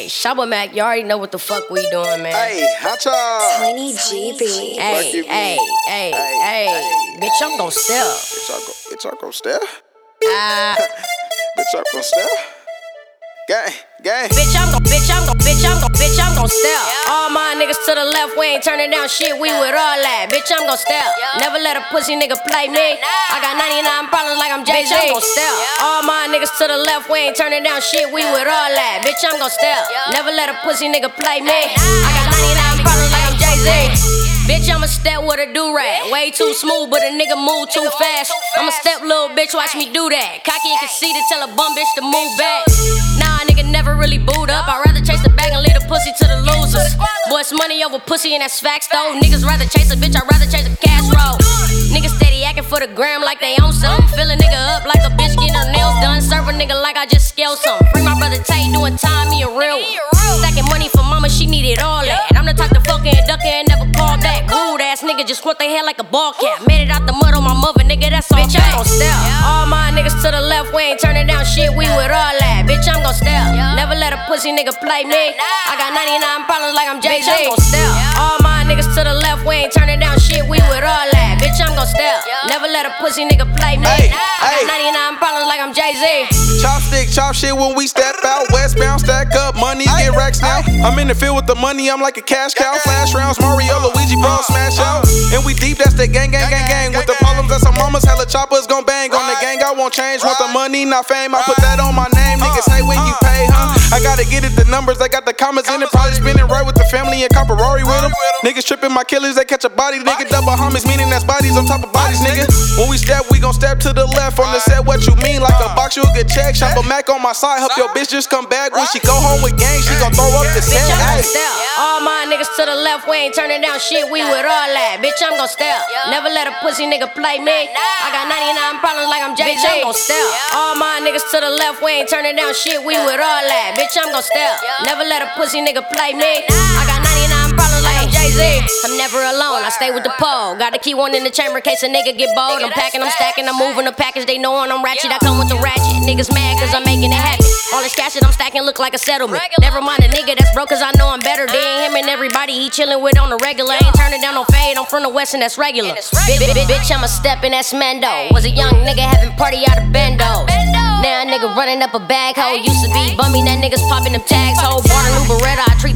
Hey, Shabba Makk, you already know what the fuck we doing, man. Hey, hot y'all. Tiny GB. Hey, hey, hey, Hey, hey, hey, bitch, I'm gon' step. Bitch, y'all go, bitch, y'all go step. Ah, Bitch, y'all go step. Gang, gang. bitch, I'm gon' bitch, I'm gon' bitch, I'm gon' bitch, I'm gon' step. All my niggas to the left, we ain't turning down shit, we with all that. Bitch, I'm gon' step. Never let a pussy nigga play me. I got 99 problems like I'm Jay Z. I'm gon' step. All my niggas to the left, we ain't turning down shit, we with all that. Bitch, I'm gon' step. Never let a pussy nigga play me. I got 99 problems like I'm Jay Z. Bitch, I'ma step with a do-rag. Way too smooth, but a nigga move too fast. I'ma step, little bitch, watch me do that. Cocky and conceited, tell a bum bitch to move back. Nah, nigga never really boot up. I'd rather chase the bag and leave the pussy to the losers. Boy, it's money over pussy, and that's facts though. Niggas rather chase a bitch, I'd rather chase a cash roll. Niggas steady acting for the gram like they own some. Fill a nigga up like a bitch getting her nails done. Serve a nigga like I just scaled some. Free my brother Tay doing time, me a real one. Stacking money for mama, she needed all that. I'm the type to fuck and duck and never call back. Rude ass nigga just squirt their hair like a ball cap. Made it out the mud on my mother, nigga, that's all Bitch, I'm gon' step. All my niggas to the left, we ain't turning down shit, we with all that. Bitch, I'm gon' step. Never let a pussy nigga play me. I got 99 problems like I'm Jay Z. I'm gon' step. All my niggas to the left, we ain't turning down shit, we with all that. Bitch, I'm gon' step. Never let pussy nigga play me. Hey, I hey. got 99 problems like I'm Jay Z. Chopstick, chop shit when we step out. Westbound, stack up, money, get racks now. I'm in the field with the money, I'm like a cash cow. Flash rounds, Mario, Luigi, bro, smash out. And we deep, that's the gang, gang, gang, gang. With the problems, that's our mamas, hella choppers gon' bang on the gang. I won't change, want the money, not fame. I put that on my name, niggas say when you pay, huh? I gotta get it, the numbers, I got the commas in it. Probably spinning right with the family and Caparari with them. Niggas tripping my killers, they catch a body, nigga. Double homies, meaning that's bodies on top of bodies, nigga. When we step, we gon' step to the left on the set. What you mean? Like a box, you a good check. Shabba Makk on my side, help your bitch just come back. When she go home with gang, she gon' throw up the set. Bitch, I'm Ay. gon' step. All my niggas to the left, we ain't turning down shit, we with all that. Bitch, I'm gon' step. Never let a pussy nigga play me. I got 99 problems gon' step. All my niggas to the left, we ain't turning down shit, we with all that. Bitch, I'm gon' step. Never let a pussy nigga play me. I got 99 problems like I'm Jay Z. I'm never alone, I stay with the pole. Got to keep one in the chamber in case a nigga get bold. I'm packing, I'm stacking, I'm moving the package. They knowin' I'm ratchet, I come with the ratchet. Niggas mad cause I'm making it happen. All this cash that I'm stacking look like a settlement. Never mind a nigga that's broke cause I know I'm better than him and everybody he chillin' with on the regular. Ain't turning down no fade, I'm from the west and that's regular. Bitch, bitch, I'm a step and that's Mendo. Was a young nigga having party out of Bendo. Now a nigga running up a bag hoe. Used to be bummy, that niggas popping them tags hoe. Bought a new Beretta, I treat the bitch like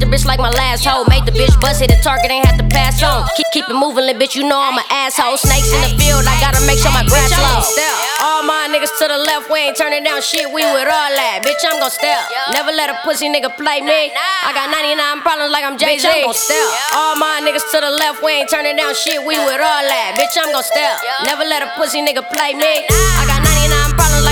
my last hoe. Made the bitch bust hit a target, ain't have to pass on. Keep, keep it moving, little bitch, you know I'm an asshole. Snakes in the field, I gotta make sure my grass low. All my niggas to the left, we ain't turning down shit, we with all that. Bitch, I'm gon' step. Never let a pussy nigga play me. I got 99 problems like I'm Jay Z. I'm gon' step. All my niggas to the left, we ain't turning down shit, we with all that. Bitch, I'm gon' step. Never let a pussy nigga play me. I got 99 problems